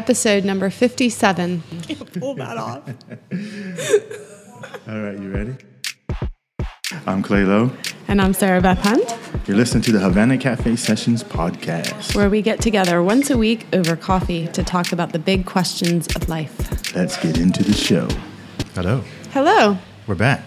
episode number 57. Can't Pull that off. All right, you ready? I'm Clay Lowe. And I'm Sarah Beth Hunt, You're listening to the Havana Cafe Sessions podcast. where we get together once a week over coffee to talk about the big questions of life. Let's get into the show. Hello. Hello. We're back.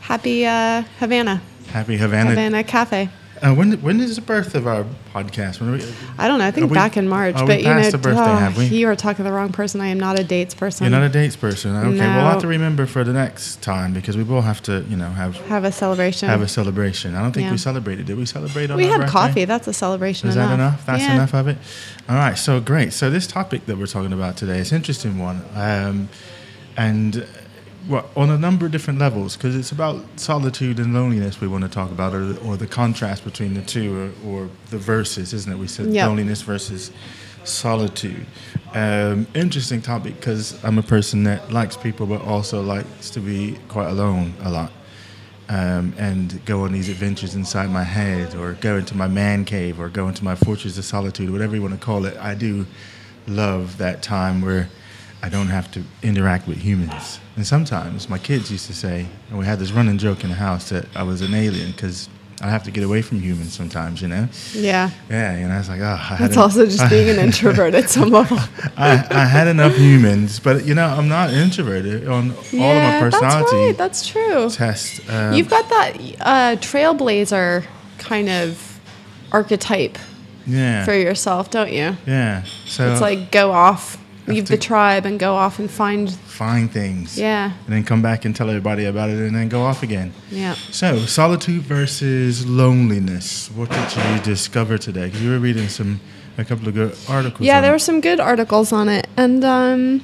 Happy uh, Havana. Happy Havana. Havana Cafe. Uh, when when is the birth of our podcast? When are we, I don't know. I think we- back in March, are we but you know, past the birthday, oh, have we? you are talking to the wrong person. I am not a dates person. you're not a dates person. Okay, we'll have to remember for the next time because we will have to, you know, have have a celebration. have a celebration. I don't think Yeah. we celebrated. Did we celebrate on we had birthday? coffee. That's a celebration. Is enough. that enough? That's Yeah. enough of it. All right. So great. So this topic that we're talking about today is an interesting one, um, and well, on a number of different levels because it's about solitude and loneliness we want to talk about, or, or the contrast between the two, or, or the verses, isn't it? We said Yep. loneliness versus solitude. Um, interesting topic because I'm a person that likes people, but also likes to be quite alone a lot um, and go on these adventures inside my head or go into my man cave or go into my fortress of solitude, whatever you want to call it. I do love that time where I don't have to interact with humans. And sometimes my kids used to say, and we had this running joke in the house that I was an alien because I have to get away from humans sometimes, you know? Yeah. Yeah, and I was like, oh, I had That's also just being an introvert at some level. I, I had enough humans, but you know, I'm not introverted on all of my yeah, personality that's right. That's true. test. Um, You've got that uh, trailblazer kind of archetype yeah, for yourself, don't you? yeah. So It's like go off, leave the tribe, and go off and find. find things. Yeah, And then come back and tell everybody about it and then go off again. yeah. So, solitude versus loneliness. What did you discover today? Because you were reading some, a couple of good articles. Yeah, there it. were some good articles on it, and um,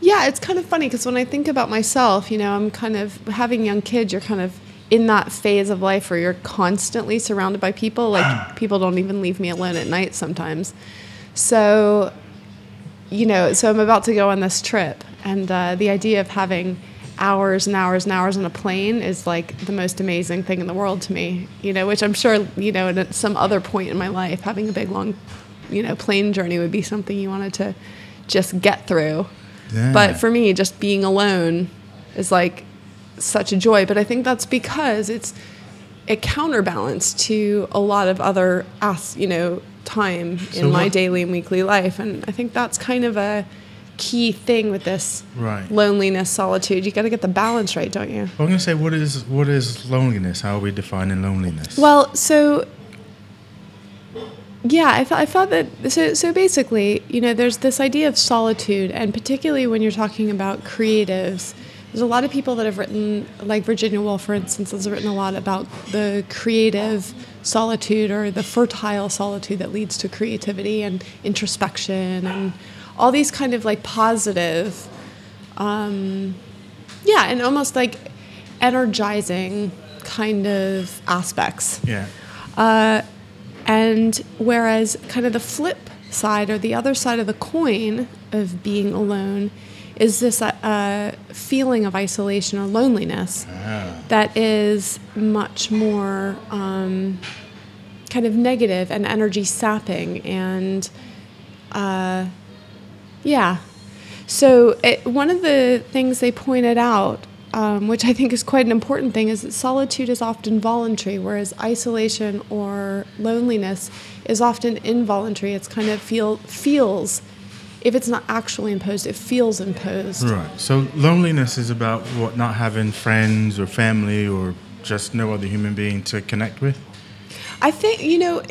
yeah, it's kind of funny because when I think about myself, you know, I'm kind of having young kids. You're kind of in that phase of life where you're constantly surrounded by people. Like people don't even leave me alone at night sometimes. So, you know, so I'm about to go on this trip, and uh, the idea of having hours and hours and hours on a plane is like the most amazing thing in the world to me. You know, which I'm sure you know at some other point in my life, having a big long, you know, plane journey would be something you wanted to just get through. Yeah. But for me, just being alone is like such a joy. But I think that's because it's a counterbalance to a lot of other, as you know, time So in my what- daily and weekly life. And I think that's kind of a key thing with this Right. loneliness, solitude. You got to get the balance right, don't you? I'm going to say, what is what is loneliness? How are we defining loneliness? Well, so yeah, I thought I thought that so so basically, you know, there's this idea of solitude, and particularly when you're talking about creatives, there's a lot of people that have written, like Virginia Woolf, for instance, has written a lot about the creative solitude or the fertile solitude that leads to creativity and introspection and all these kind of like positive um, yeah, and almost like energizing kind of aspects. yeah. Uh, and whereas kind of the flip side or the other side of the coin of being alone is this uh, uh, feeling of isolation or loneliness Ah. that is much more um, kind of negative and energy sapping and uh, yeah so it, one of the things they pointed out um, which i think is quite an important thing is that solitude is often voluntary whereas isolation or loneliness is often involuntary it's kind of feel feels if it's not actually imposed it feels imposed Right. So loneliness is about what not having friends or family or just no other human being to connect with. I think, you know,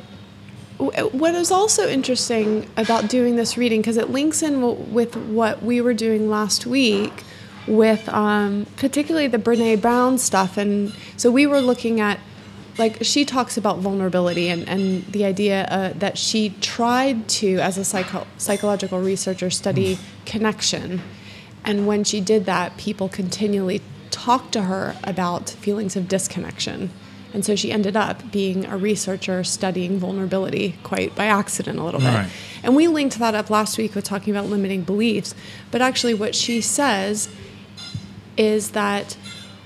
what is also interesting about doing this reading, because it links in with what we were doing last week with um, particularly the Brene Brown stuff. And so we were looking at, like, she talks about vulnerability and, and the idea uh, that she tried to, as a psycho- psychological researcher, study connection. And when she did that, people continually talked to her about feelings of disconnection. And so she ended up being a researcher studying vulnerability quite by accident a little bit. Right. And we linked that up last week with talking about limiting beliefs. But actually, what she says is that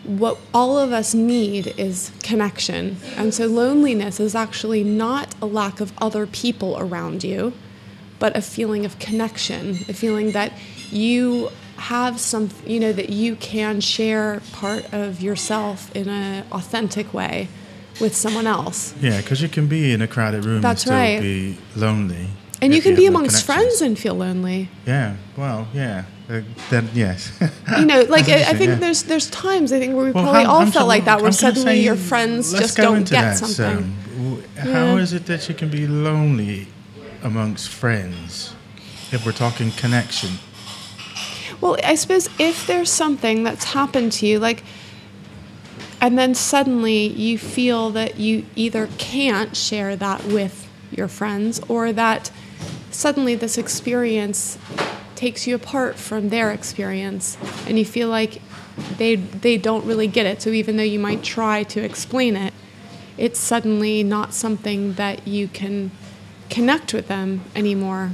what all of us need is connection. And so loneliness is actually not a lack of other people around you, but a feeling of connection, a feeling that you have some, you know, that you can share part of yourself in an authentic way with someone else. Yeah, because you can be in a crowded room That's and still right. be lonely. And you can be amongst friends and feel lonely. Yeah, well, yeah. Uh, then yes. You know, like I, I think yeah. there's there's times I think where we Well, probably how- all I'm felt so- like that, where I'm suddenly your friends just don't get something. Sam. W- How Yeah. is it that you can be lonely amongst friends if we're talking connection? Well, I suppose if there's something that's happened to you, like, and then suddenly you feel that you either can't share that with your friends or that suddenly this experience takes you apart from their experience and you feel like they they don't really get it. So even though you might try to explain it it's suddenly not something that you can connect with them anymore.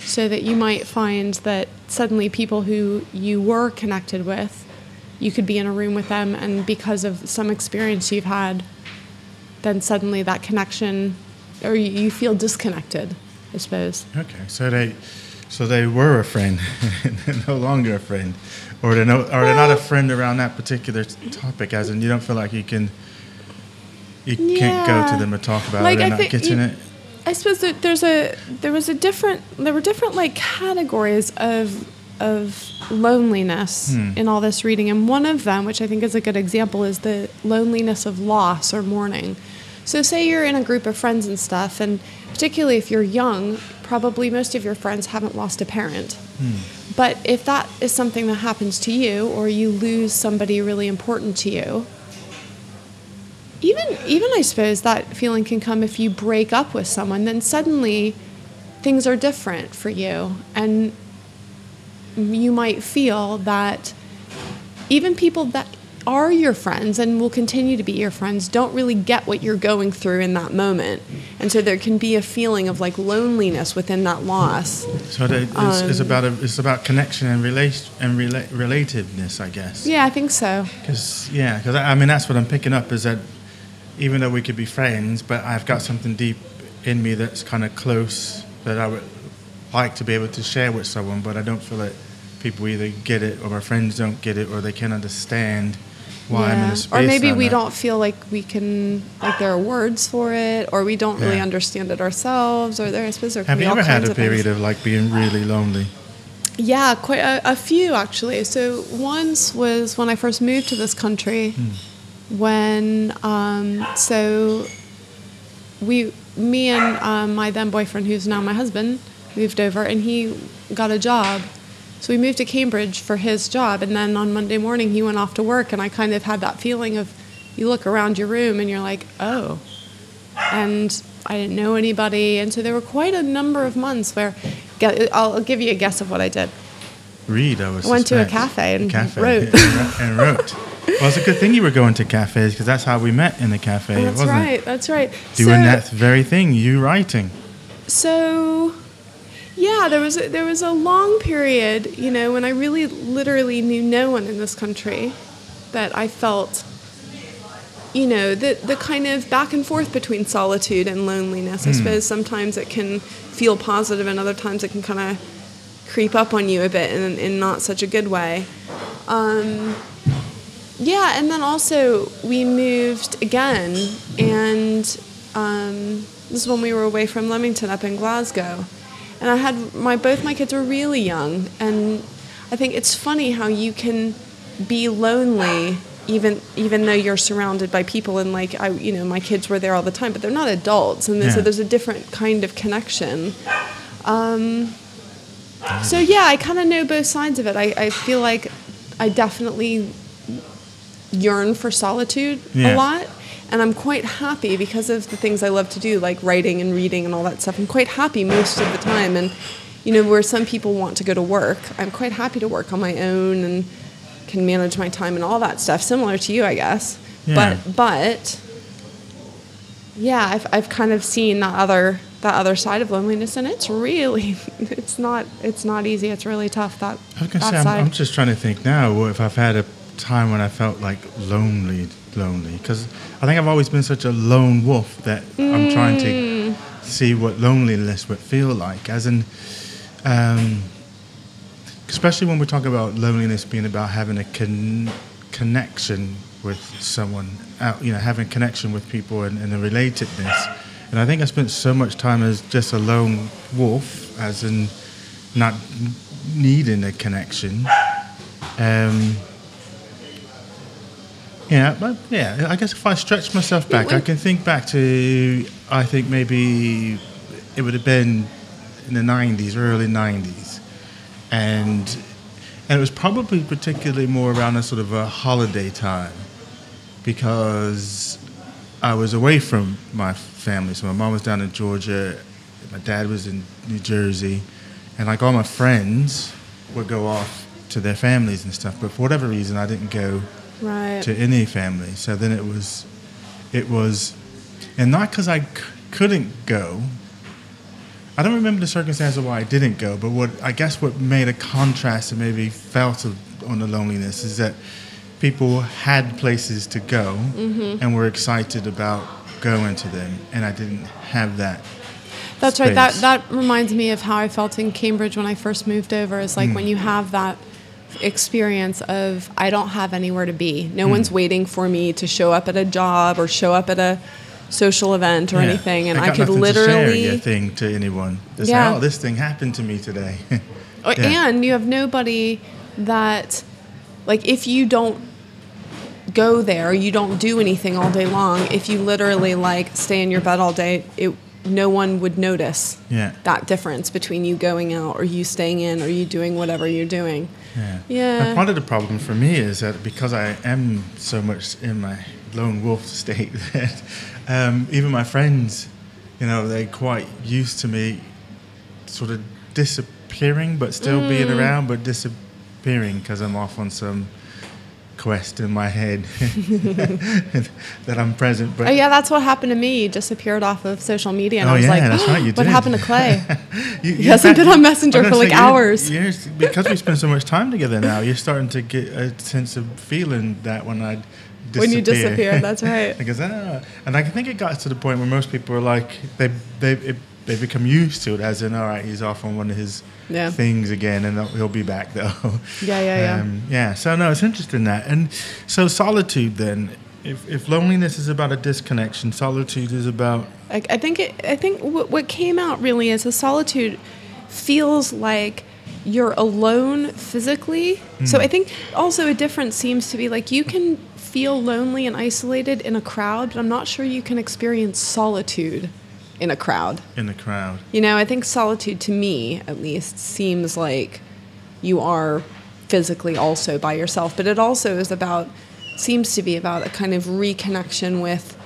So that you might find that suddenly people who you were connected with you could be in a room with them and because of some experience you've had then suddenly that connection or you, feel disconnected i suppose. Okay, so they, so they were a friend, no longer a friend, or they're no, or they're not a friend around that particular topic. As in, you don't feel like you can, you can't go to them and talk about Like, it. I They're not getting it. I suppose that there's a there was a different there were different like categories of of loneliness Hmm. in all this reading, and one of them, which I think is a good example, is the loneliness of loss or mourning. So, say you're in a group of friends and stuff, and particularly if you're young, probably most of your friends haven't lost a parent. Hmm. But if that is something that happens to you, or you lose somebody really important to you, even even I suppose that feeling can come if you break up with someone. Then suddenly, things are different for you, and you might feel that even people that are your friends and will continue to be your friends don't really get what you're going through in that moment, and so there can be a feeling of like loneliness within that loss. So it's, it's Um, about a, it's about connection and relation and rela- relativeness, I guess. Yeah, I think so. Because yeah, because I I mean that's what I'm picking up is that even though we could be friends, but I've got something deep in me that's kind of close that I would like to be able to share with someone, but I don't feel that people either get it or my friends don't get it or they can't understand why I'm in a space. Or maybe we don't feel like we can, like there are words for it, or we don't really understand it ourselves, or there, I suppose there can Have you all ever had kinds a of period of like being really lonely? Yeah, quite a, a few actually. So once was when I first moved to this country. When um, so we, me and um, my then boyfriend, who's now my husband, moved over, and he got a job. So we moved to Cambridge for his job, and then on Monday morning he went off to work, and I kind of had that feeling of, you look around your room and you're like, oh, and I didn't know anybody, and so there were quite a number of months where, I'll give you a guess of what I did. Read, I was. Went to a cafe and wrote. and wrote. Well, it's a good thing you were going to cafes because that's how we met in the cafe, That's wasn't right. it? That's right. Doing so, that very thing, you writing. So, yeah, there was a, there was a long period, you know, when I really literally knew no one in this country, that I felt, you know, the the kind of back and forth between solitude and loneliness. I suppose sometimes it can feel positive, and other times it can kind of creep up on you a bit in in not such a good way. Um, yeah, and then also we moved again, and um, this is when we were away from Leamington up in Glasgow, and I had my both my kids were really young, and I think it's funny how you can be lonely even even though you're surrounded by people and like I you know my kids were there all the time, but they're not adults, and Yeah. so there's a different kind of connection. Um, so yeah, I kind of know both sides of it. I, I feel like I definitely yearn for solitude Yeah. a lot. And I'm quite happy because of the things I love to do, like writing and reading and all that stuff. I'm quite happy most of the time. And, you know, where some people want to go to work, I'm quite happy to work on my own and can manage my time and all that stuff, similar to you, I guess. Yeah. But, but, yeah, I've, I've kind of seen that other that other side of loneliness, and it's really, it's not, it's not easy. It's really tough. That I was gonna that say, I'm, side. I'm just trying to think now if I've had a time when I felt like lonely, lonely. Because I think I've always been such a lone wolf that I'm trying to see what loneliness would feel like, as in, um, especially when we talk about loneliness being about having a con- connection with someone, out, you know, having connection with people and, and a relatedness. And I think I spent so much time as just a lone wolf, as in not needing a connection. Um, yeah, but yeah, I guess if I stretch myself back, I can think back to, I think maybe it would have been in the 90s, early 90s. And, and it was probably particularly more around a sort of a holiday time because I was away from my family. So my mom was down in Georgia, my dad was in New Jersey, and like all my friends would go off to their families and stuff. But for whatever reason, I didn't go right. to any family. So then it was, it was, and not because I c- couldn't go. I don't remember the circumstances of why I didn't go, but what I guess what made a contrast and maybe felt of, on the loneliness is that people had places to go Mm-hmm. and were excited about going to them, and I didn't have that. That's right. That that reminds me of how I felt in Cambridge when I first moved over. Is like when you have that experience of I don't have anywhere to be. No hmm. one's waiting for me to show up at a job or show up at a social event or Yeah. anything, and I, got could nothing to share literally. thing to anyone. Yeah. say, oh, this thing happened to me today. Oh, Yeah. And you have nobody that, like, if you don't go there, you don't do anything all day long. If you literally like stay in your bed all day, it no one would notice Yeah. that difference between you going out or you staying in or you doing whatever you're doing. Yeah. Yeah. And part of the problem for me is that because I am so much in my lone wolf state that um, even my friends, you know, they're quite used to me sort of disappearing, but still being Mm. around, but disappearing because I'm off on some quest in my head that I'm present. But Oh yeah, that's what happened to me. You disappeared off of social media, and Oh, I was yeah, like, that's right, you "What did." happened to Clay?" You, He hasn't been on Messenger for, like, say, you're- hours. you're- because we spend so much time together now, you're starting to get a sense of feeling that when I disappear. When you disappear, that's right. because ah, and I think it got to the point where most people are like they they it, they become used to it, as in all right, he's off on one of his Yeah. things again, and he'll be back though. Yeah, yeah, yeah. Um, yeah. So no, it's interesting that, and so solitude then. If, if loneliness is about a disconnection, solitude is about I, I think it, I think what, what came out really is a solitude feels like you're alone physically. So I think also a difference seems to be like you can feel lonely and isolated in a crowd, but I'm not sure you can experience solitude in a crowd. in the crowd. You know, I think solitude to me at least seems like you are physically also by yourself, but it also is about seems to be about a kind of reconnection with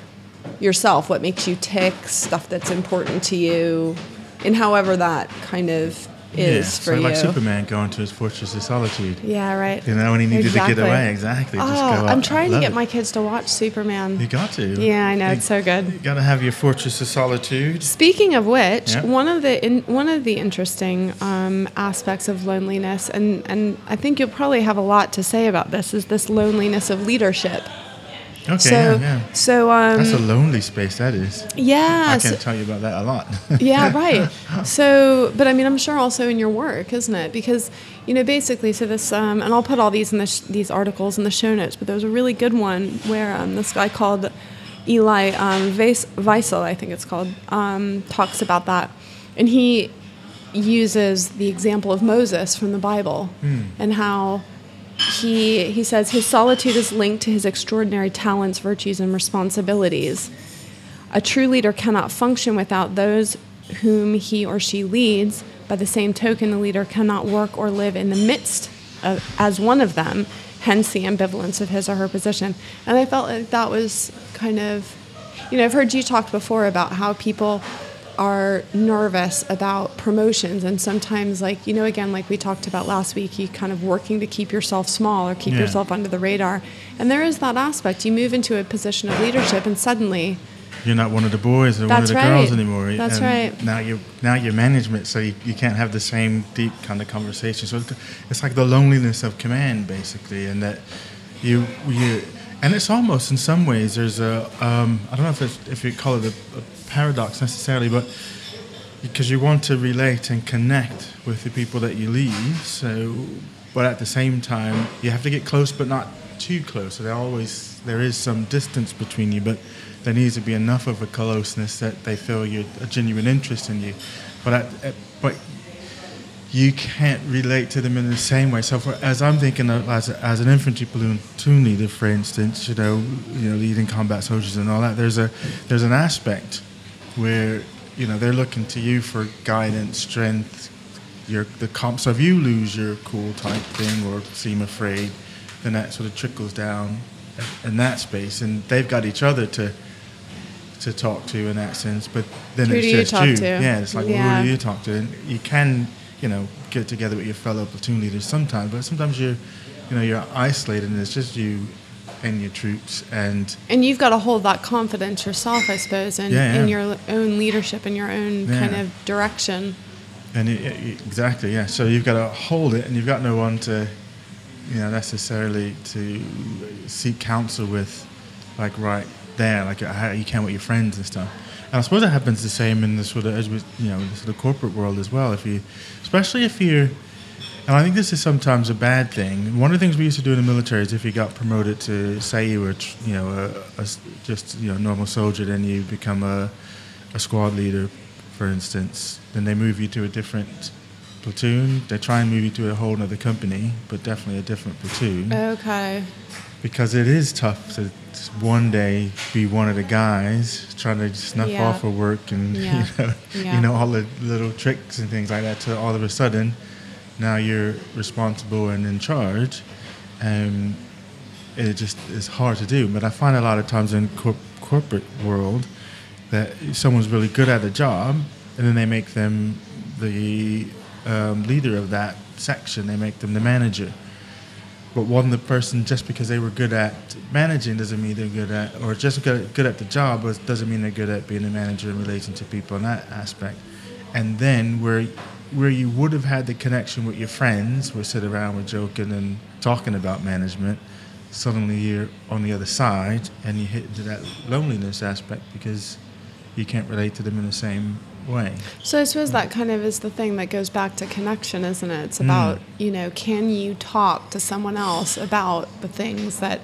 yourself, what makes you tick, stuff that's important to you, and however that kind of is yeah, for so you. like Superman going to his fortress of solitude. Yeah, right. You know, when he needed Exactly. to get away, exactly. Just Oh, I'm trying to get it. my kids to watch Superman. You got to. Yeah, I know, You- it's so good. You got to have your fortress of solitude. Speaking of which, one of the in, one of the interesting um, aspects of loneliness, and and I think you'll probably have a lot to say about this, is this loneliness of leadership. Okay, so yeah, yeah. so um, That's a lonely space. That is. yeah, I so- can tell you about that a lot. yeah, right. So, but I mean, I'm sure also in your work, isn't it? Because you know, basically, so this, um, and I'll put all these in the sh- these articles in the show notes. But there was a really good one where um, this guy called Elie um, Weis- Wiesel, I think it's called, um, talks about that, and he uses the example of Moses from the Bible and how he he says his solitude is linked to his extraordinary talents, virtues, and responsibilities. A true leader cannot function without those whom he or she leads. By the same token, the leader cannot work or live in the midst of, as one of them, hence the ambivalence of his or her position. And I felt like that was kind of, you know, I've heard you talk before about how people are nervous about promotions and sometimes like you know again like we talked about last week you kind of working to keep yourself small or keep Yeah. yourself under the radar and there is that aspect you move into a position of leadership and suddenly You're not one of the boys or one of the right. girls anymore. That's and right. Now you're now you're management, so you, you can't have the same deep kind of conversation. So it's, like the loneliness of command, basically, and that you you and it's almost in some ways there's a um, I don't know if it's, if you call it a, a paradox necessarily, but because you want to relate and connect with the people that you lead. So, but at the same time, you have to get close, but not too close. So there always there is some distance between you, but there needs to be enough of a closeness that they feel you a genuine interest in you. But at, at, but you can't relate to them in the same way. So, for, as I'm thinking of, as, as an infantry platoon leader, for instance, you know, you know, leading combat soldiers and all that, there's a there's an aspect where you know they're looking to you for guidance, strength. Your the comp. So if you lose your cool type thing or seem afraid, then that sort of trickles down in that space, and they've got each other to to talk to in that sense. But then Who it's you just talk you. to? Yeah, it's like well, Yeah. who do you talk to? And you can you know get together with your fellow platoon leaders sometimes, but sometimes you're you know you're isolated and it's just you and your troops and And you've got to hold that confidence yourself, I suppose, in, Yeah, in your own leadership and your own Yeah. kind of direction. And it, it- exactly, yeah. So you've got to hold it, and you've got no one to, you know, necessarily to seek counsel with, like right there, like uh, how you can with your friends and stuff. And I suppose that happens the same in the sort of, you know, the sort of corporate world as well. If you, especially if you're, and I think this is sometimes a bad thing. One of the things we used to do in the military is if you got promoted to, say, you were, you know, a, a just you know normal soldier, then you become a, a squad leader, for instance. Then they move you to a different platoon. They try and move you to a whole other company, but definitely a different platoon Okay. because it is tough to one day be one of the guys trying to snuff Yeah. off of work and Yeah. you know Yeah. you know all the little tricks and things like that. To all of a sudden, now you're responsible and in charge, and it just is hard to do. But I find a lot of times in corp- corporate world that someone's really good at a job, and then they make them the um, leader of that section. They make them the manager. But one the person just because they were good at managing doesn't mean they're good at, or just good, good at the job doesn't mean they're good at being a manager in relation to people in that aspect. And then where where you would have had the connection with your friends, we sit around, we're joking and talking about management. Suddenly you're on the other side and you hit into that loneliness aspect because you can't relate to them in the same way. So I suppose that kind of is the thing that goes back to connection, isn't it? It's mm. about, you know, can you talk to someone else about the things that,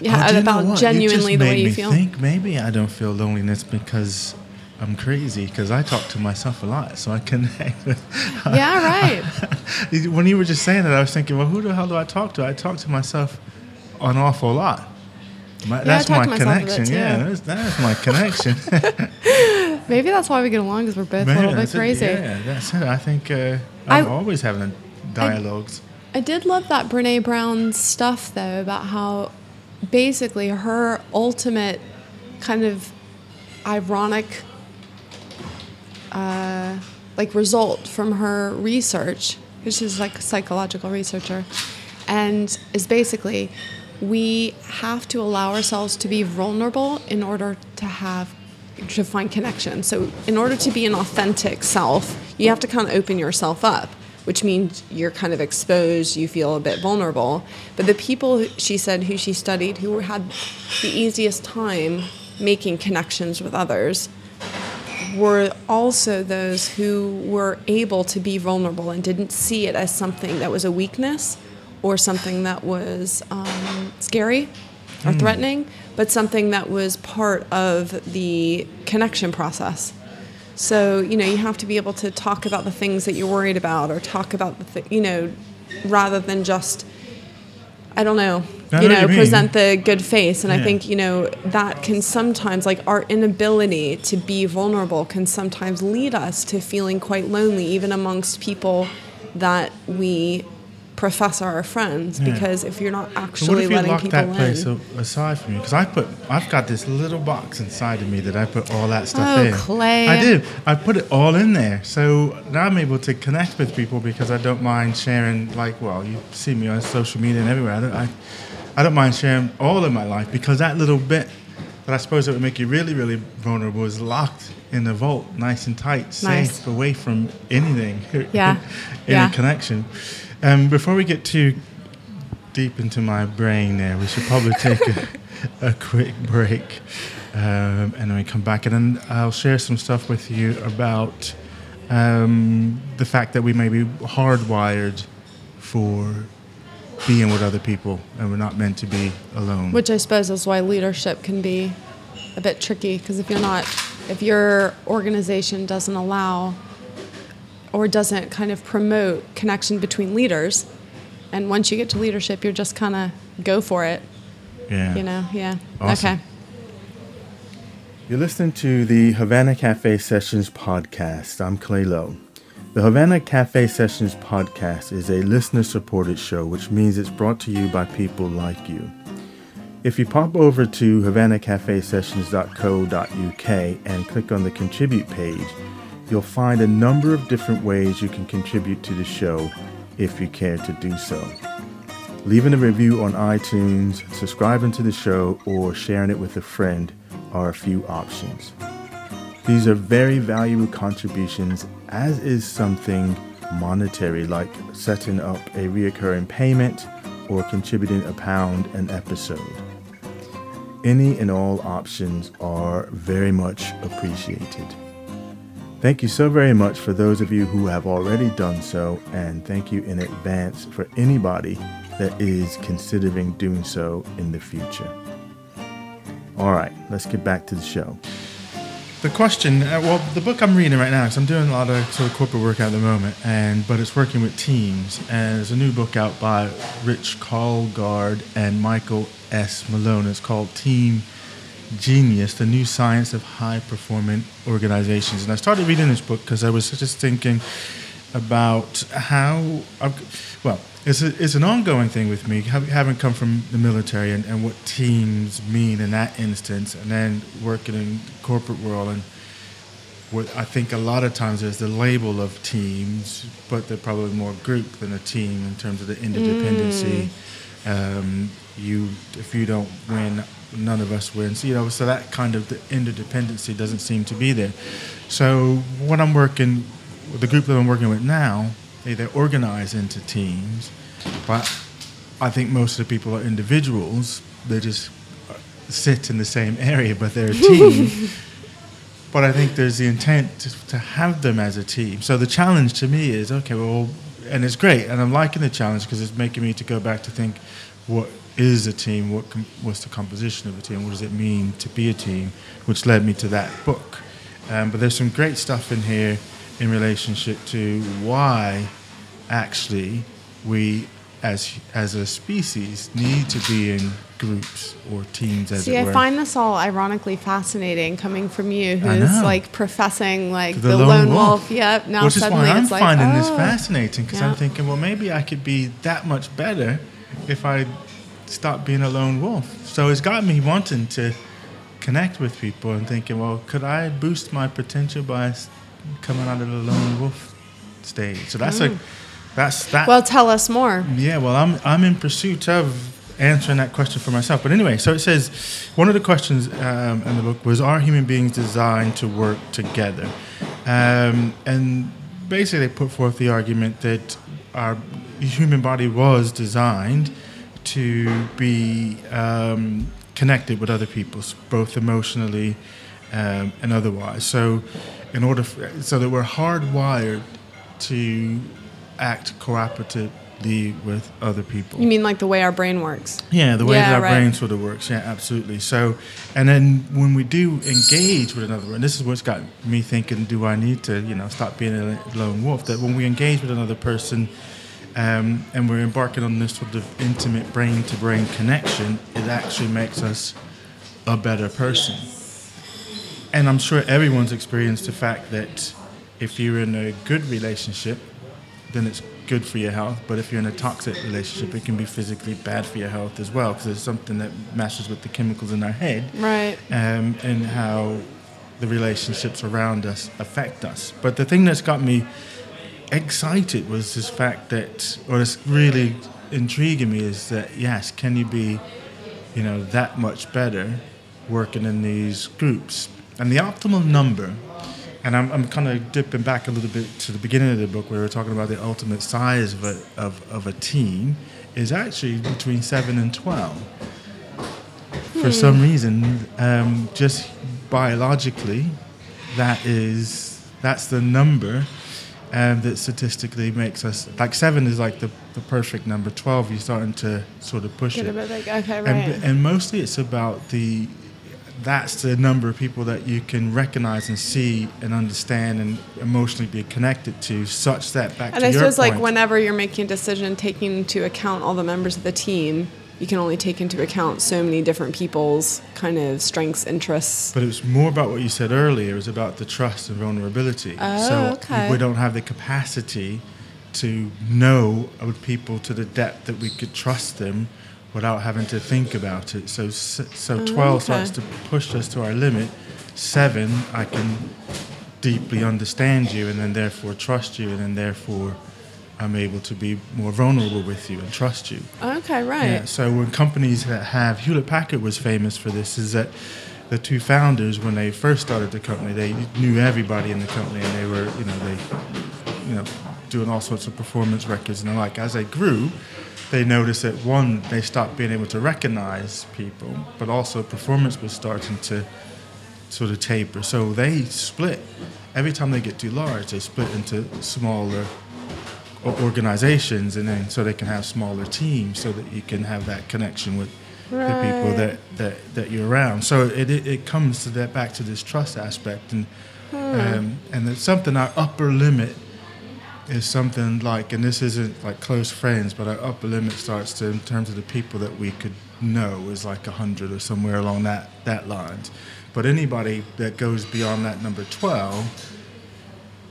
yeah, Oh, do you know about genuinely the way you feel. think maybe I don't feel loneliness because I'm crazy because I talk to myself a lot, so I connect with. Yeah, right. when you were just saying that, I was thinking, well, who the hell do I talk to? I talk to myself an awful lot. My, I that's my to myself a bit, connection. Yeah, that's, that's my connection. Maybe that's why we get along because we're both a little bit it. crazy. Yeah, that's it. I think uh, I'm I- always having dialogues. I did love that Brene Brown stuff though about how basically her ultimate kind of ironic uh, like result from her research, because she's like a psychological researcher, and is basically we have to allow ourselves to be vulnerable in order to have to find connection. So in order to be an authentic self, you have to kind of open yourself up, which means you're kind of exposed, you feel a bit vulnerable. But the people she said who she studied who had the easiest time making connections with others were also those who were able to be vulnerable and didn't see it as something that was a weakness or something that was um, scary or threatening, but something that was part of the connection process. So, you know, you have to be able to talk about the things that you're worried about or talk about the, th- you know, rather than just, I don't know, I you know know, you present the good face. And I think, you know, that can sometimes, like our inability to be vulnerable can sometimes lead us to feeling quite lonely, even amongst people that we profess are our friends. Yeah. Because if you're not So what actually if you letting lock people that place in. a- aside from you? Because I put, I've got this little box inside of me that I put all that stuff Oh, in. Clay. I do. I put it all in there, so now I'm able to connect with people because I don't mind sharing. Like, well, you see me on social media and everywhere. I don't, I, I don't mind sharing all of my life because that little bit that I suppose that would make you really, really vulnerable is locked in the vault, nice and tight, safe, Nice. away from anything. Yeah. Any Yeah. connection. Um, before we get too deep into my brain there. We should probably take a, a quick break, um, and then we come back, and then I'll share some stuff with you about um, the fact that we may be hardwired for being with other people, and we're not meant to be alone. Which I suppose is why leadership can be a bit tricky because if you're not, if your organization doesn't allow or doesn't kind of promote connection between leaders, and once you get to leadership, you're just kind of go for it. Yeah. You know, yeah. Awesome. Okay. You're listening to the Havana Cafe Sessions podcast. I'm Clay Lowe. The Havana Cafe Sessions podcast is a listener supported show, which means it's brought to you by people like you. If you pop over to havanacafesessions.co.uk and click on the contribute page, you'll find a number of different ways you can contribute to the show if you care to do so. Leaving a review on iTunes, subscribing to the show, or sharing it with a friend are a few options. These are very valuable contributions, as is something monetary like setting up a reoccurring payment or contributing a pound an episode. Any and all options are very much appreciated. Thank you so very much for those of you who have already done so, and thank you in advance for anybody that is considering doing so in the future. All right, let's get back to the show. The question, uh, well, the book I'm reading right now, because I'm doing a lot of sort of corporate work at the moment, and but it's working with teams. And there's a new book out by Rich Karlgaard and Michael S. Malone. It's called Team Genius: The New Science of High Performing Organizations. And I started reading this book because I was just thinking about how, I've, well, it's, a, it's an ongoing thing with me, having come from the military and, and what teams mean in that instance, and then working in the corporate world. And what I think a lot of times there's the label of teams, but they're probably more group than a team in terms of the interdependency. Mm. Um, you, if you don't win, none of us wins. You know, so that kind of the interdependency doesn't seem to be there. So what I'm working, the group that I'm working with now, they, they're organized into teams, but I think most of the people are individuals. They just uh, sit in the same area, but they're a team. but I think there's the intent to, to, have them as a team. So the challenge to me is okay, well, and it's great, and I'm liking the challenge because it's making me to go back to think, what is a team? What com- what's the composition of a team? What does it mean to be a team? Which led me to that book. Um, but there's some great stuff in here in relationship to why actually we as as a species need to be in groups or teams as See, it were. I find this all ironically fascinating coming from you, who's like professing like the, the lone, lone wolf. wolf. Yep. Now Which is suddenly why I'm like, finding oh. this fascinating because Yeah. I'm thinking, well, maybe I could be that much better if I stop being a lone wolf. So it's got me wanting to connect with people and thinking, well, could I boost my potential by coming out of the lone wolf stage? So that's a, that's that. Well, tell us more. Yeah, well, I'm I'm in pursuit of answering that question for myself. But anyway, so it says one of the questions um, in the book was: Are human beings designed to work together? Um, and basically, they put forth the argument that our human body was designed to be um, connected with other people, both emotionally um, and otherwise. So, in order, for, so that we're hardwired to act cooperatively with other people. You mean like the way our brain works? Yeah, the way Yeah, that our right. brain sort of works. Yeah, absolutely. So, and then when we do engage with another, and this is what's got me thinking: Do I need to, you know, stop being a lone wolf? That when we engage with another person, um, and we're embarking on this sort of intimate brain-to-brain connection, it actually makes us a better person. And I'm sure everyone's experienced the fact that if you're in a good relationship, then it's good for your health. But if you're in a toxic relationship, it can be physically bad for your health as well, because there's something that messes with the chemicals in our head Right. um, and how the relationships around us affect us. But the thing that's got me excited was this fact that, or it's really intriguing me, is that yes, can you be, you know, that much better working in these groups? And the optimal number, and I'm, I'm kind of dipping back a little bit to the beginning of the book where we are talking about the ultimate size of a, of, of a team, is actually between 7 and 12. for some reason, um, just biologically, that is that's the number um, that statistically makes us like seven is like the, the perfect number. Twelve, you're starting to sort of push it, like, okay, right. and, and mostly it's about the that's the number of people that you can recognize and see and understand and emotionally be connected to, such that back and I suppose like whenever you're making a decision, taking into account all the members of the team, you can only take into account so many different people's kind of strengths, interests. But it was more about what you said earlier. It was about the trust and vulnerability. Oh, so okay. we don't have the capacity to know people to the depth that we could trust them without having to think about it. So so 12 Oh, okay. starts to push us to our limit. Seven, I can deeply understand you and then therefore trust you and then therefore I'm able to be more vulnerable with you and trust you. Okay, right. Yeah, so when companies that have Hewlett Packard was famous for this is that the two founders when they first started the company they knew everybody in the company and they were you know they you know doing all sorts of performance records and the like as they grew they noticed that one they stopped being able to recognize people but also performance was starting to sort of taper so they split every time they get too large they split into smaller o- organizations and then so they can have smaller teams so that you can have that connection with the people that, that, that you're around. So it, it, it comes to that back to this trust aspect and Hmm. um, and it's something our upper limit is something like and this isn't like close friends but our upper limit starts to in terms of the people that we could know is like 100 or somewhere along that that lines. But anybody that goes beyond that number 12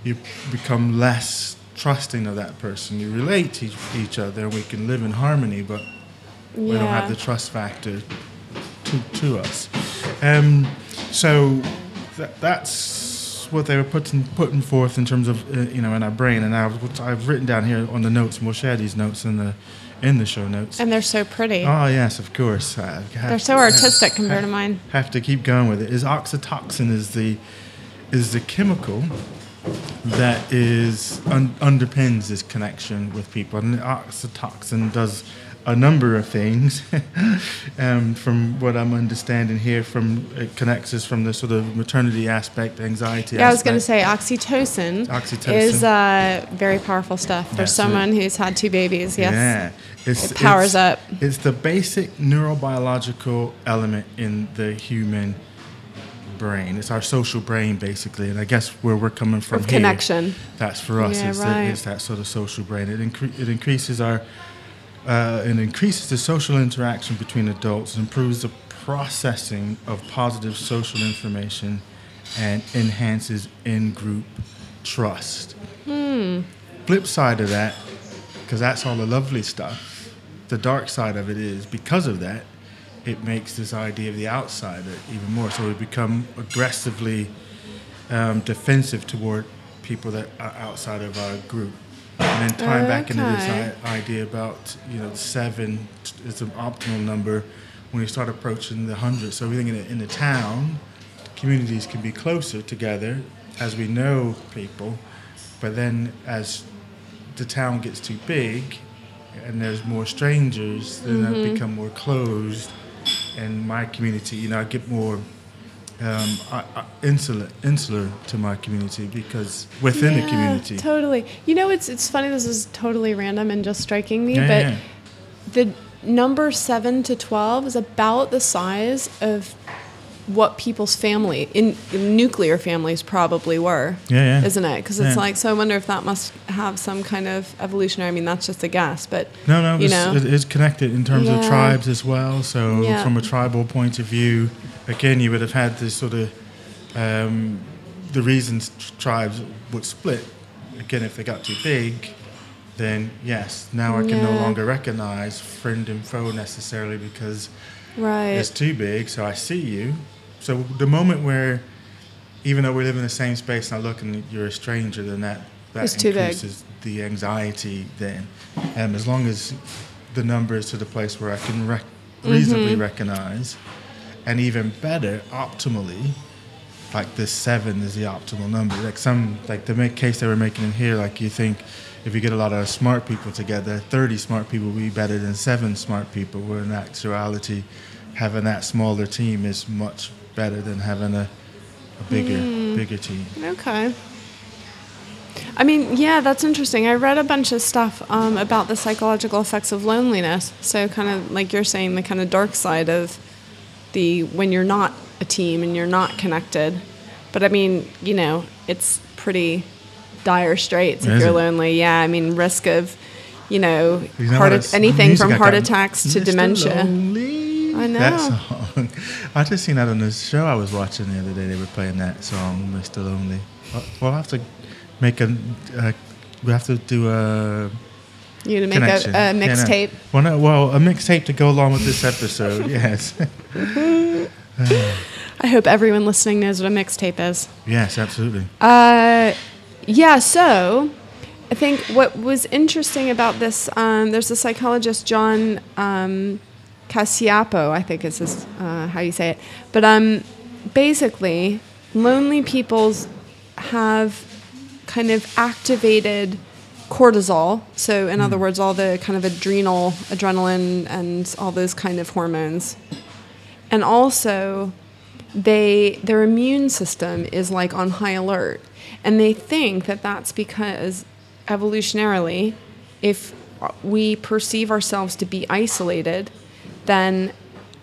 you become less trusting of that person. You relate to each, other, and we can live in harmony, but we don't have the trust factor to, to us. Um, so that, that's what they were putting putting forth in terms of uh, you know in our brain, and I've, I've written down here on the notes, and we'll share these notes in the in the show notes. and they're so pretty. Oh yes, of course. They're so to- artistic compared to mine. have to keep going with it. Is oxytocin is the is the chemical that is un, underpins this connection with people, and oxytocin does a number of things. um, from what I'm understanding here, from it connects us from the sort of maternity aspect, anxiety. Yeah, I was going to say oxytocin, Oxytocin. is uh, very powerful stuff for That's it. someone who's had two babies. Yes. Yeah. It's, It powers it's- up. It's the basic neurobiological element in the human brain. It's our social brain, basically. And I guess where we're coming from Of here, connection. that's for us. Yeah, it's, right. the, it's that sort of social brain. It, incre- it increases our uh, it increases the social interaction between adults, improves the processing of positive social information, and enhances in-group trust. Hmm. Flip side of that, because that's all the lovely stuff. The dark side of it is because of that, it makes this idea of the outsider even more. So we become aggressively um, defensive toward people that are outside of our group. And then tying back into this i- idea about you know seven t- is an optimal number when you start approaching the hundred. So everything in the, in the town, communities can be closer together as we know people, but then as the town gets too big and there's more strangers, then I become more closed. And my community, you know, I get more um, I, I, insular, insular to my community because within the Yeah, community. Totally. You know, it's it's funny. This is totally random and just striking me, Yeah, but yeah. the number seven to twelve is about the size of what people's family in nuclear families probably were. Yeah, yeah. Isn't it? Because it's Yeah. like so. I wonder if that must have some kind of evolutionary. I mean, that's just a guess, but No, no, you it's, know, it is connected in terms of tribes as well. So, Yeah. from a tribal point of view, again, you would have had this sort of um, the reasons tribes would split. Again, if they got too big, then yes, now I can no longer recognize friend and foe necessarily because right? it's too big. So I see you. So the moment where, even though we live in the same space and I look and you're a stranger, then that that It's too big. increases the anxiety. Then, um, as long as the number is to the place where I can rec- reasonably Mm-hmm. recognize, and even better, optimally, like this seven is the optimal number. Like some, like the make case they were making in here, like you think if you get a lot of smart people together, 30 smart people would be better than seven smart people, where in actuality, having that smaller team is much better than having a, a bigger Hmm. bigger team. Okay. I mean, yeah, that's interesting. I read a bunch of stuff um, about the psychological effects of loneliness. So, kind of like you're saying, the kind of dark side of the when you're not a team and you're not connected. But I mean, you know, it's pretty dire straits if Is you're it? lonely. Yeah, I mean, risk of, you know, You know heart what, it's- anything music from I heart got- attacks to Mr. dementia. Lonely. I know. That song. I just seen that on the show I was watching the other day. They were playing that song, Mr. Lonely. Well, We'll have to make a. Uh, we have to do a You to make a, a Yeah, no. mixtape. Well, no, well, a mixtape to go along with this episode. yes. I hope everyone listening knows what a mixtape is. yes, absolutely. Uh, yeah, so I think what was interesting about this, um, there's a psychologist, John um, Cacioppo, I think is his, uh, how you say it. But um, basically, lonely peoples have kind of activated cortisol. So, in other words, all the kind of adrenal, adrenaline, and all those kind of hormones. And also, they their immune system is like on high alert and they think that that's because evolutionarily if we perceive ourselves to be isolated then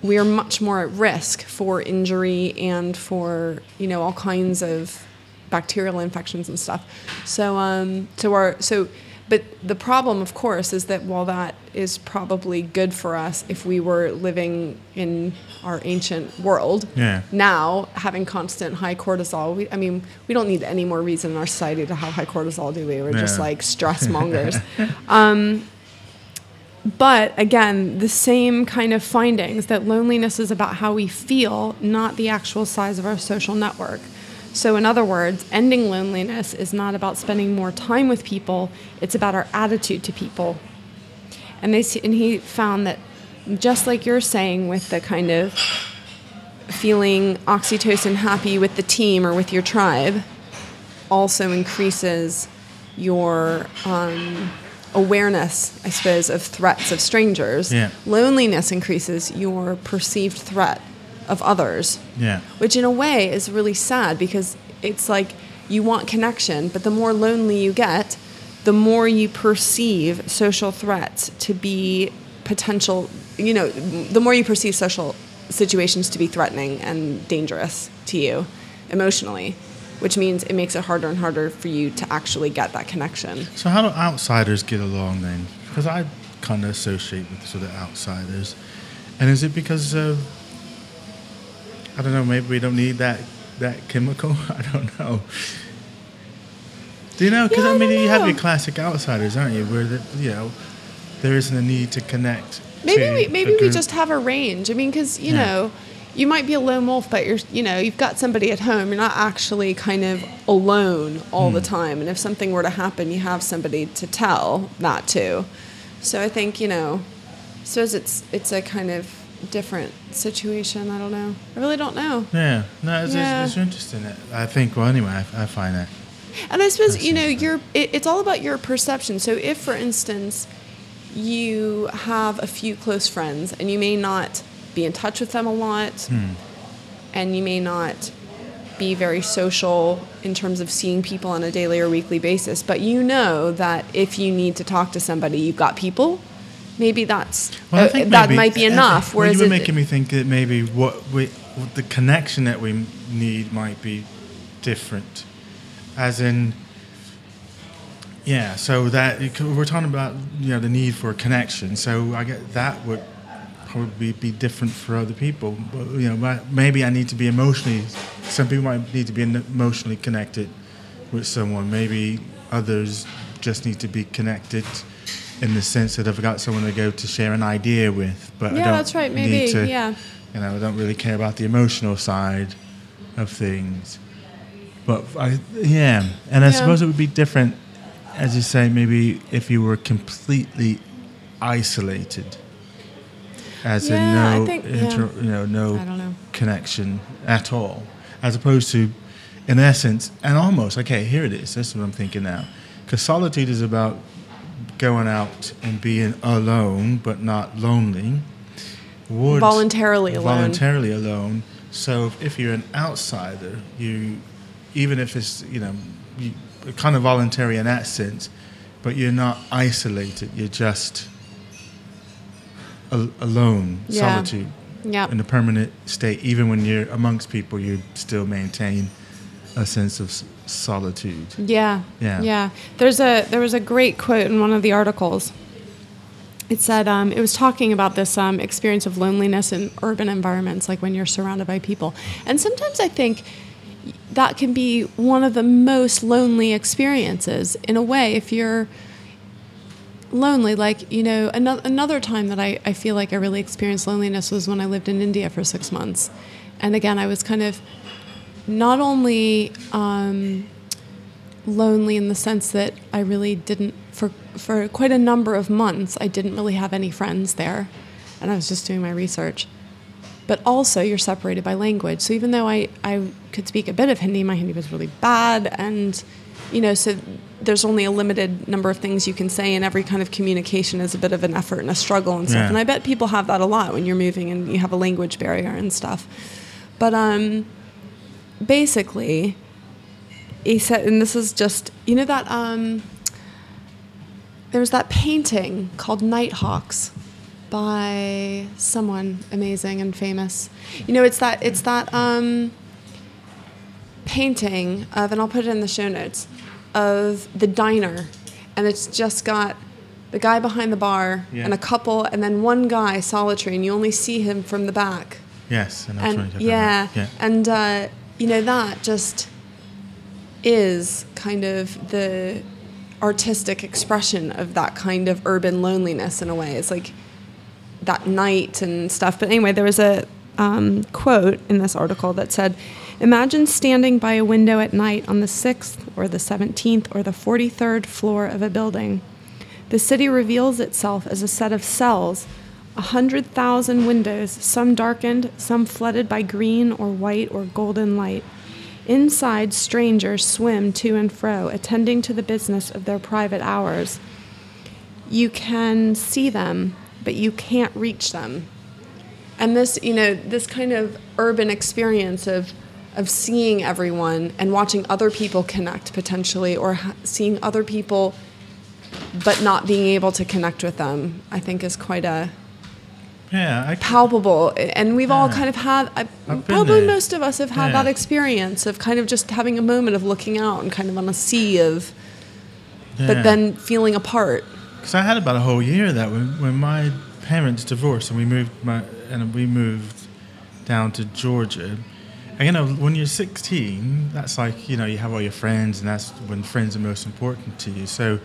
we are much more at risk for injury and for you know all kinds of bacterial infections and stuff. So um so our so but the problem of course is that while that is probably good for us if we were living in our ancient world Yeah. now having constant high cortisol we, i mean we don't need any more reason in our society to have high cortisol do we? We're just like stress mongers. Um, but again the same kind of findings that loneliness is about how we feel not the actual size of our social network so in other words ending loneliness is not about spending more time with people it's about our attitude to people and they and he found that just like you're saying with the kind of feeling oxytocin happy with the team or with your tribe also increases your um, awareness, I suppose, of threats of strangers. Yeah. Loneliness increases your perceived threat of others, Yeah. which in a way is really sad because it's like you want connection, but the more lonely you get, the more you perceive social threats to be potential, you know, the more you perceive social situations to be threatening and dangerous to you emotionally, which means it makes it harder and harder for you to actually get that connection. So how do outsiders get along then? Because I kind of associate with sort of outsiders, and is it because of I don't know? Maybe we don't need that that chemical. I don't know. Do you know? Because Yeah, I I mean, you have your classic outsiders, aren't you? Where the, you know there isn't a need to connect. Maybe to we maybe we just have a range. I mean, because you Yeah. know, you might be a lone wolf, but you're you know you've got somebody at home. You're not actually kind of alone all Hmm. the time. And if something were to happen, you have somebody to tell that to. So I think you know, I suppose it's it's a kind of different situation. I don't know. I really don't know. Yeah, no, it's, Yeah. it's, it's interesting. I think. Well, anyway, I, I find that. And I suppose you know your it, it's all about your perception. So if, for instance, you have a few close friends and you may not be in touch with them a lot, Hmm. and you may not be very social in terms of seeing people on a daily or weekly basis, but you know that if you need to talk to somebody, you've got people. Maybe that's Well, uh, that maybe- might be enough. Well, Whereas you were it- making me think that maybe what we, what the connection that we need might be different, as in, yeah. So that we're talking about, you know, the need for connection. So I get that would probably be different for other people. But you know, maybe I need to be emotionally. Some people might need to be emotionally connected with someone. Maybe others just need to be connected in the sense that I've got someone to go to share an idea with. But I Yeah, don't that's right, maybe, Need to, yeah. You know, I don't really care about the emotional side of things. But I, yeah, and I Yeah. suppose it would be different, as you say, maybe if you were completely isolated, as Yeah, in no, think- inter, yeah. you know, no know. connection at all, as opposed to, in essence, and almost okay. Here it is. This is what I'm thinking now, because solitude is about going out and being alone but not lonely. would Voluntarily alone. voluntarily alone. So if you're an outsider, you even if it's you know you, kind of voluntary in that sense, but you're not isolated. You're just al- alone, Yeah. solitude Yeah. in a permanent state. Even when you're amongst people, you still maintain a sense of solitude. Yeah. Yeah. Yeah. There's a there was a great quote in one of the articles. It said um, it was talking about this um, experience of loneliness in urban environments, like when you're surrounded by people. And sometimes I think that can be one of the most lonely experiences in a way if you're lonely like you know another, another time that I, I feel like i really experienced loneliness was when i lived in india for six months and again i was kind of not only um, lonely in the sense that I really didn't for for quite a number of months I didn't really have any friends there and I was just doing my research. But also you're separated by language. So even though I, I could speak a bit of Hindi my Hindi was really bad and you know so there's only a limited number of things you can say and every kind of communication is a bit of an effort and a struggle and stuff. Yeah. and I bet people have that a lot when you're moving and you have a language barrier and stuff. But um basically he said and this is just you know that um there was that painting called nighthawks by someone amazing and famous. You know it's that it's that um painting of and i'll put it in the show notes of the diner. And it's just got the guy behind the bar Yeah. and a couple and then one guy solitary and you only see him from the back. Yes, and that's and what you're talking yeah, yeah. and uh, you know that just is kind of the artistic expression of that kind of urban loneliness in a way. It's like that night and stuff. But anyway, there was a um, quote in this article that said, "Imagine standing by a window at night on the sixth or the seventeenth or the forty-third floor of a building." The city reveals itself as a set of cells, a hundred thousand windows, some darkened, some flooded by green or white or golden light. Inside, strangers swim to and fro, attending to the business of their private hours. You can see them, but you can't reach them. And this, you know, this kind of urban experience of of seeing everyone and watching other people connect potentially, or seeing other people but not being able to connect with them, I think is quite a Yeah, I, palpable. And we've all kind of had, I, I've probably there. most of us have had Yeah. that experience of kind of just having a moment of looking out and kind of on a sea of, yeah. but then feeling apart. Because I had about a whole year of that when, when my parents divorced and we moved my and we moved down to Georgia. And you know, when you're 16, that's like you know you have all your friends, and that's when friends are most important to you. So.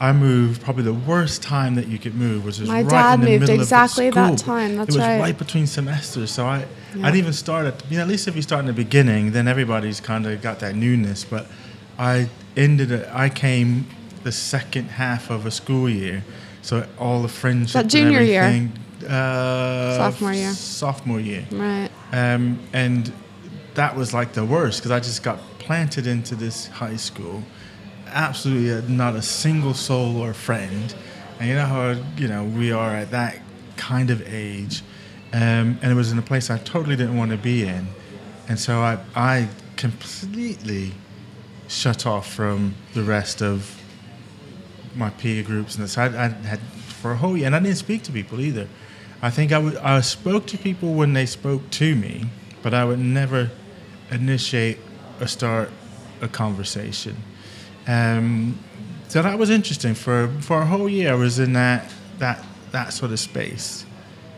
I moved probably the worst time that you could move was just My right dad in the moved middle exactly of that time, that's it was right. between semesters, so I I Yeah. didn't even start at you know at least if you start in the beginning, then everybody's kind of got that newness. But I ended it. I came the second half of a school year, so all the friendships. and junior year? everything, Uh, Sophomore year. Sophomore year. Right. Um, and that was like the worst because I just got planted into this high school. Absolutely not a single soul or friend. And you know how, you know, we are at that kind of age. Um, and it was in a place I totally didn't want to be in. And so I, I completely shut off from the rest of my peer groups and this. I, I had for a whole year, and I didn't speak to people either. I think I would I spoke to people when they spoke to me, but I would never initiate or start a conversation. Um, so that was interesting. For for a whole year, I was in that that that sort of space.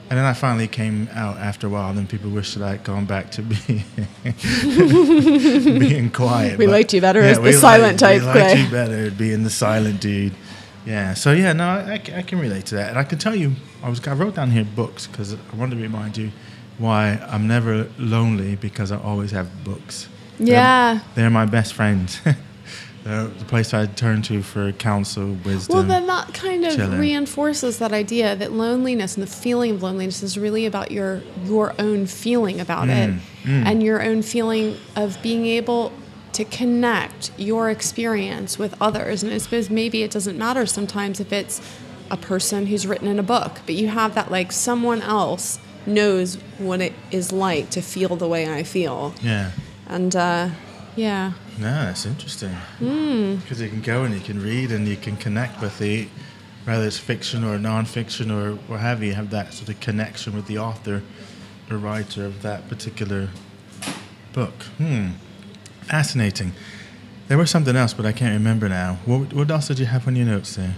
And then I finally came out after a while, and then people wished that I'd gone back to being, being quiet. We but- liked you better as the silent type, We liked Clay. you better being the silent dude. Yeah. So yeah, no, I, I can relate to that, and I can tell you, I was I wrote down here books because I wanted to remind you why I'm never lonely because I always have books. They're- Yeah. They're, my best friends. They're the place I turn to for counsel, wisdom. Well, then that kind of chilling. reinforces that idea that loneliness and the feeling of loneliness is really about your your own feeling about it, Mm, and your own feeling of being able to connect your experience with others. And I suppose maybe it doesn't matter sometimes if it's a person who's written in a book, but you have that like someone else knows what it is like to feel the way I feel. Yeah. And uh, yeah. No, that's interesting. Hmm. Because you can go and you can read and you can connect with the, whether it's fiction or non-fiction or what have you, have that sort of connection with the author, the writer of that particular book. Hmm. Fascinating. There was something else, but I can't remember now. What, what else did you have on your notes there?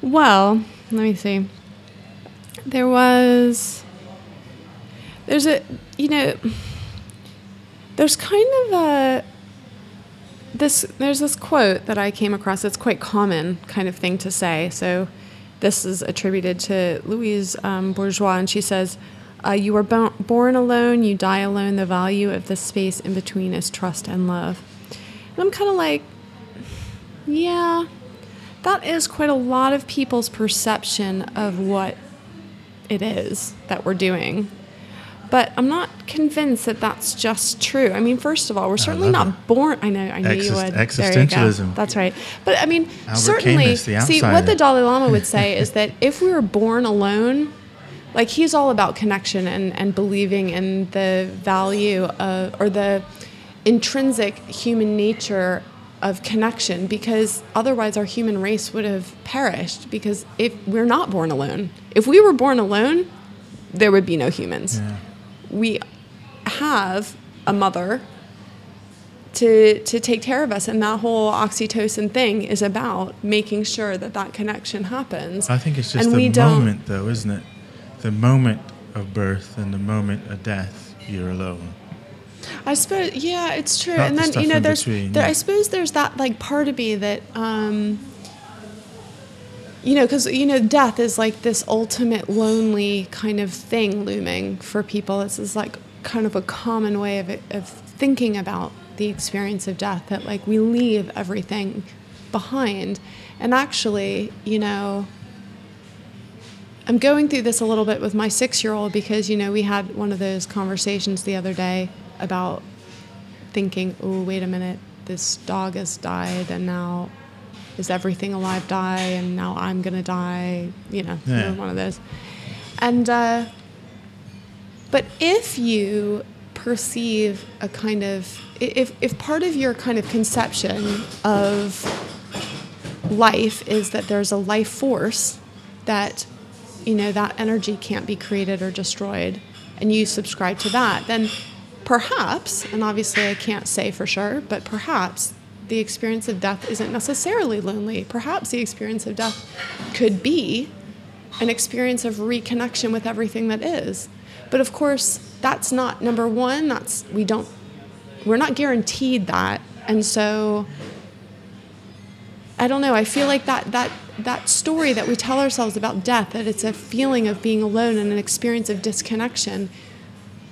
Well, let me see. There was. There's a. You know. There's kind of a. This there's this quote that I came across. It's quite common kind of thing to say. So, this is attributed to Louise um, Bourgeois, and she says, uh, "You were bo- born alone. You die alone. The value of the space in between is trust and love." And I'm kind of like, yeah, that is quite a lot of people's perception of what it is that we're doing. But I'm not convinced that that's just true. I mean, first of all, we're certainly not born. I know, I knew you would. There you existentialism. That's right. But I mean, Albert certainly. Camus, see, what the Dalai Lama would say is that if we were born alone, like he's all about connection and, and believing in the value of, or the intrinsic human nature of connection because otherwise our human race would have perished because if we're not born alone if we were born alone there would be no humans Yeah. We have a mother to to take care of us and that whole oxytocin thing is about making sure that that connection happens I think it's just And the we don't- moment, though, isn't it? The moment of birth and the moment of death, you're alone. I suppose, yeah, it's true. Not and the then you know, there's, between, there, yeah. I suppose there's that like part of me that, um, you know, because you know, death is like this ultimate lonely kind of thing looming for people. This is like kind of a common way of of thinking about the experience of death. That like we leave everything behind, and actually, you know. I'm going through this a little bit with my six year old because, you know, we had one of those conversations the other day about thinking, oh, wait a minute, this dog has died and now is everything alive die and now I'm going to die, you know, Yeah. one of those. And, uh, but if you perceive a kind of, if, if part of your kind of conception of life is that there's a life force that you know that energy can't be created or destroyed and you subscribe to that then perhaps and obviously i can't say for sure but perhaps the experience of death isn't necessarily lonely perhaps the experience of death could be an experience of reconnection with everything that is but of course that's not number one that's we don't we're not guaranteed that and so I don't know. I feel like that that that story that we tell ourselves about death, that it's a feeling of being alone and an experience of disconnection.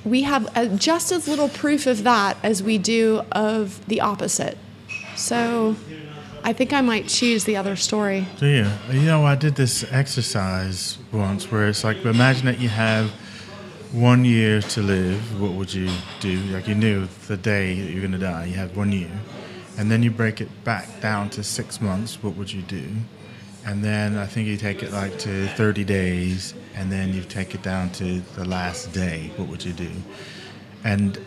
We have just as little proof of that as we do of the opposite. So, I think I might choose the other story. Do you? You know, I did this exercise once where it's like, imagine that you have one year to live. What would you do? Like you knew the day that you're going to die, you have one year. And then you break it back down to six months. What would you do? And then I think you take it like to 30 days, and then you take it down to the last day. What would you do? And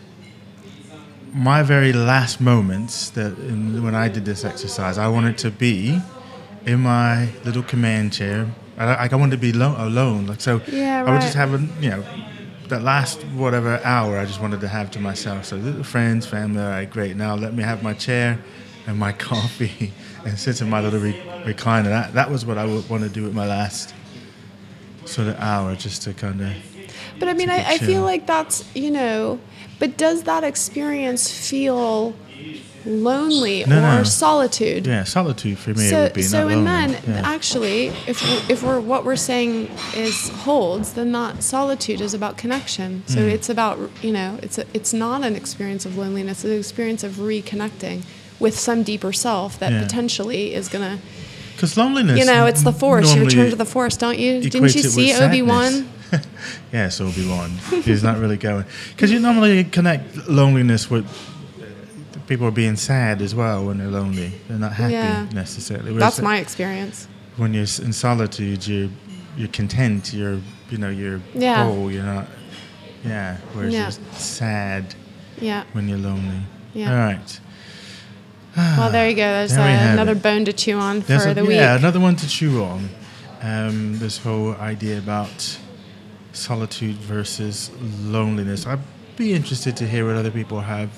my very last moments that in, when I did this exercise, I wanted to be in my little command chair. I, like I wanted to be lo- alone. Like so, Yeah, right. I would just have a you know that last whatever hour I just wanted to have to myself. So little friends, family, all right, great. Now let me have my chair and my coffee and sit in my little re- recliner. That that was what I would want to do with my last sort of hour, just to kind of But I mean, I, I, feel like that's, you know, but does that experience feel lonely No, or no. solitude? yeah solitude for me. So, would be so not and lonely. then Yeah. actually, if we're, if we're what we're saying is holds, then that solitude is about connection. So Mm. it's about you know, it's a, it's not an experience of loneliness. It's an experience of reconnecting with some deeper self that Yeah. potentially is gonna, Because loneliness. you know, it's the force. You return to the force, don't you? Didn't you see Obi Wan? sadness. yes, Obi Wan. He's not really going because you normally connect loneliness with uh, people being sad as well when they're lonely. They're not happy Yeah. necessarily. Whereas That's my experience. when you're in solitude, you're you're content. You're you know you're Yeah. whole. You're not. Yeah. Whereas Yeah. you're sad Yeah. when you're lonely. Yeah. All right. Well, there you go. There's There uh, another it. bone to chew on for a- the yeah, week. Yeah, another one to chew on. Um, this whole idea about solitude versus loneliness. I'd be interested to hear what other people have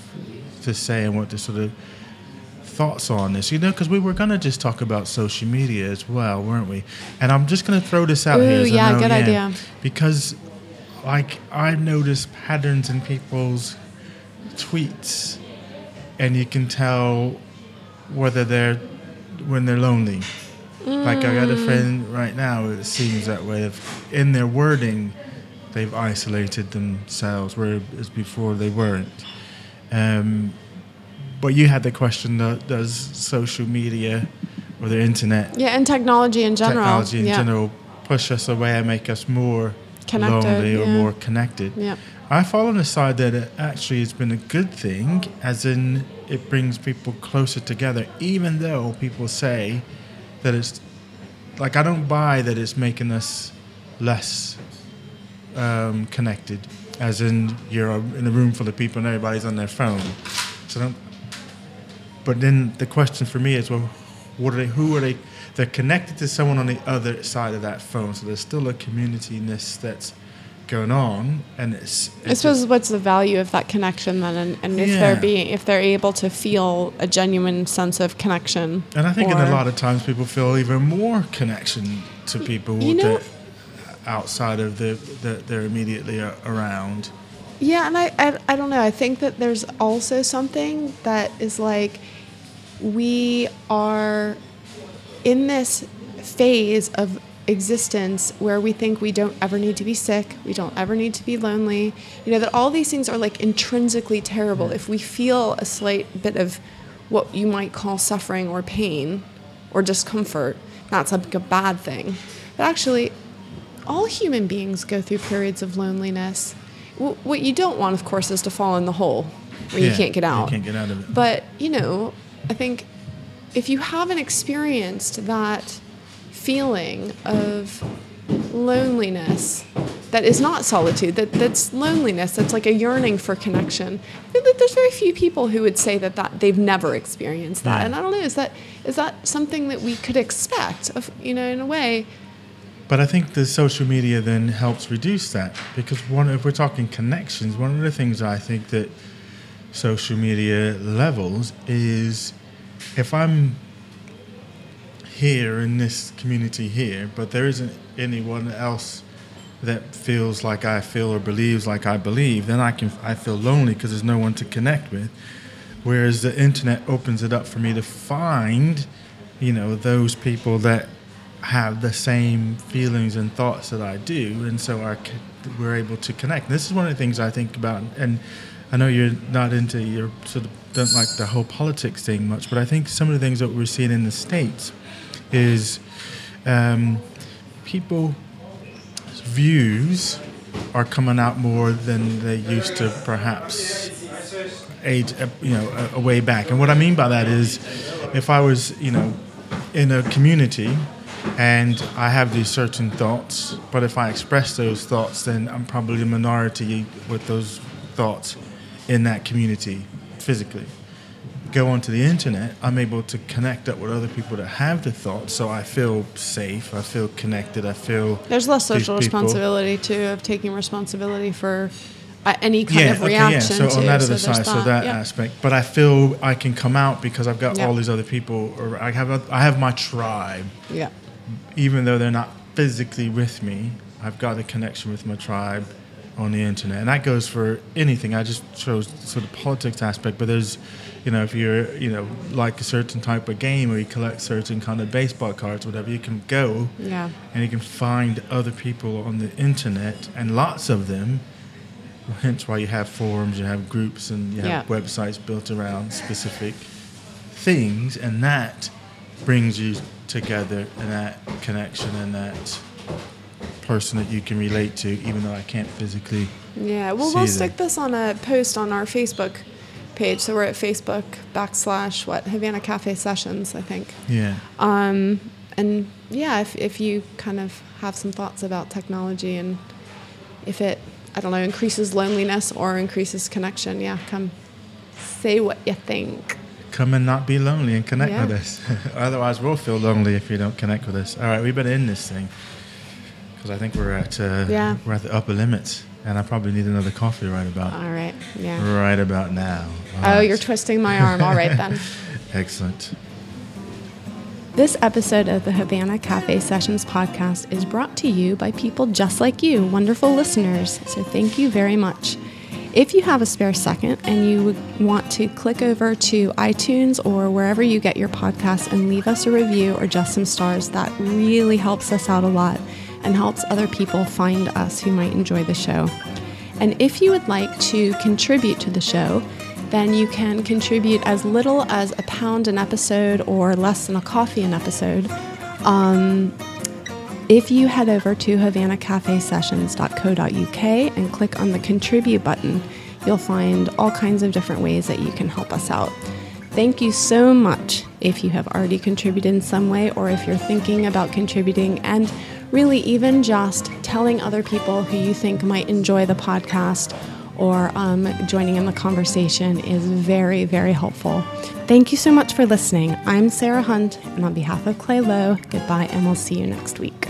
to say and what the sort of thoughts on this. You know, because we were gonna just talk about social media as well, weren't we? And I'm just gonna throw this out here. Ooh, as a yeah, good idea. Because, like, I've noticed patterns in people's tweets, and you can tell whether they're when they're lonely. Like I got a mm. friend right now. It seems that way. If in their wording, they've isolated themselves, whereas before they weren't. Um, but you had the question: do- Does social media or the internet, Yeah, and technology in general. technology in yeah. general, push us away and make us more Connected, lonely or yeah. more connected? Yeah. I fall on the side that it actually has been a good thing, as in it brings people closer together, even though people say that it's like I don't buy that it's making us less um, connected, as in you're in a room full of people and everybody's on their phone. So don't. But then the question for me is, well, what are they? Who are they? They're connected to someone on the other side of that phone, so there's still a communityness that's going on, and it's. I suppose what's the value of that connection then, and, and if they're being if they're able to feel a genuine sense of connection. And I think in a lot of times people feel even more connection to people you know- that outside of the that they're immediately around. Yeah, and I, I I don't know. I think that there's also something that is like we are in this phase of existence where we think we don't ever need to be sick, we don't ever need to be lonely. You know that all these things are like intrinsically terrible. Mm-hmm. If we feel a slight bit of what you might call suffering or pain or discomfort, that's like a bad thing. But actually, all human beings go through periods of loneliness. W- what you don't want, of course, is to fall in the hole where you can't get out. You can't get out of it. But, you know, I think if you haven't experienced that feeling of loneliness that is not solitude, that, that's loneliness, that's like a yearning for connection, I think that there's very few people who would say that, that they've never experienced that. Yeah. And I don't know, is that is that something that we could expect, of, you know, in a way? But I think the social media then helps reduce that because one, if we're talking connections, one of the things I think that social media levels is if I'm here in this community here, but there isn't anyone else that feels like I feel or believes like I believe, then I can I feel lonely because there's no one to connect with. Whereas the internet opens it up for me to find, you know, those people that have the same feelings and thoughts that I do, and so our, we're able to connect. This is one of the things I think about, and I know you're not into, you sort of don't like the whole politics thing much, but I think some of the things that we're seeing in the states is um, people views are coming out more than they used to perhaps age uh, you know a, a way back and what i mean by that is if i was you know in a community and i have these certain thoughts but if i express those thoughts then i'm probably a minority with those thoughts in that community physically go onto the internet, I'm able to connect up with other people that have the thoughts, so I feel safe, I feel connected, I feel There's less social responsibility too of taking responsibility for uh, any kind Yeah, of okay, yeah. reaction. So to. on that other there's side, so that yeah. aspect, but I feel I can come out because I've got Yeah. all these other people, or I have a, I have my tribe, Yeah. Even though they're not physically with me. I've got a connection with my tribe on the internet, and that goes for anything. I just chose sort of politics aspect, but there's, you know, if you're, you know, like a certain type of game or you collect certain kind of baseball cards, whatever, you can go Yeah. and you can find other people on the internet, and lots of them. Hence why you have forums, you have groups, and you have Yeah. websites built around specific things, and that brings you together and that connection and that person that you can relate to, even though I can't physically. Yeah. Well, we'll them. stick this on a post on our Facebook page. So we're at Facebook backslash what Havana Cafe Sessions, I think. Yeah. Um, and yeah, if, if you kind of have some thoughts about technology and if it, I don't know, increases loneliness or increases connection, yeah, come say what you think. Come and not be lonely and connect Yeah. with us. Otherwise, we'll feel lonely if you don't connect with us. All right, we better end this thing because I think we're at uh, Yeah. we're at the upper limits, and I probably need another coffee right about All right, yeah. right about now. All Oh, right. you're twisting my arm. All right then. excellent. This episode of the Havana Cafe Sessions podcast is brought to you by people just like you, wonderful listeners. So thank you very much. If you have a spare second and you want to click over to iTunes or wherever you get your podcasts and leave us a review or just some stars, that really helps us out a lot and helps other people find us who might enjoy the show. And if you would like to contribute to the show, then you can contribute as little as a pound an episode or less than a coffee an episode. Um, if you head over to havanacafesessions.co.uk and click on the contribute button, you'll find all kinds of different ways that you can help us out. Thank you so much if you have already contributed in some way or if you're thinking about contributing and really even just telling other people who you think might enjoy the podcast or um, joining in the conversation is very, very helpful. Thank you so much for listening. I'm Sarah Hunt, and on behalf of Clay Lowe, goodbye, and we'll see you next week.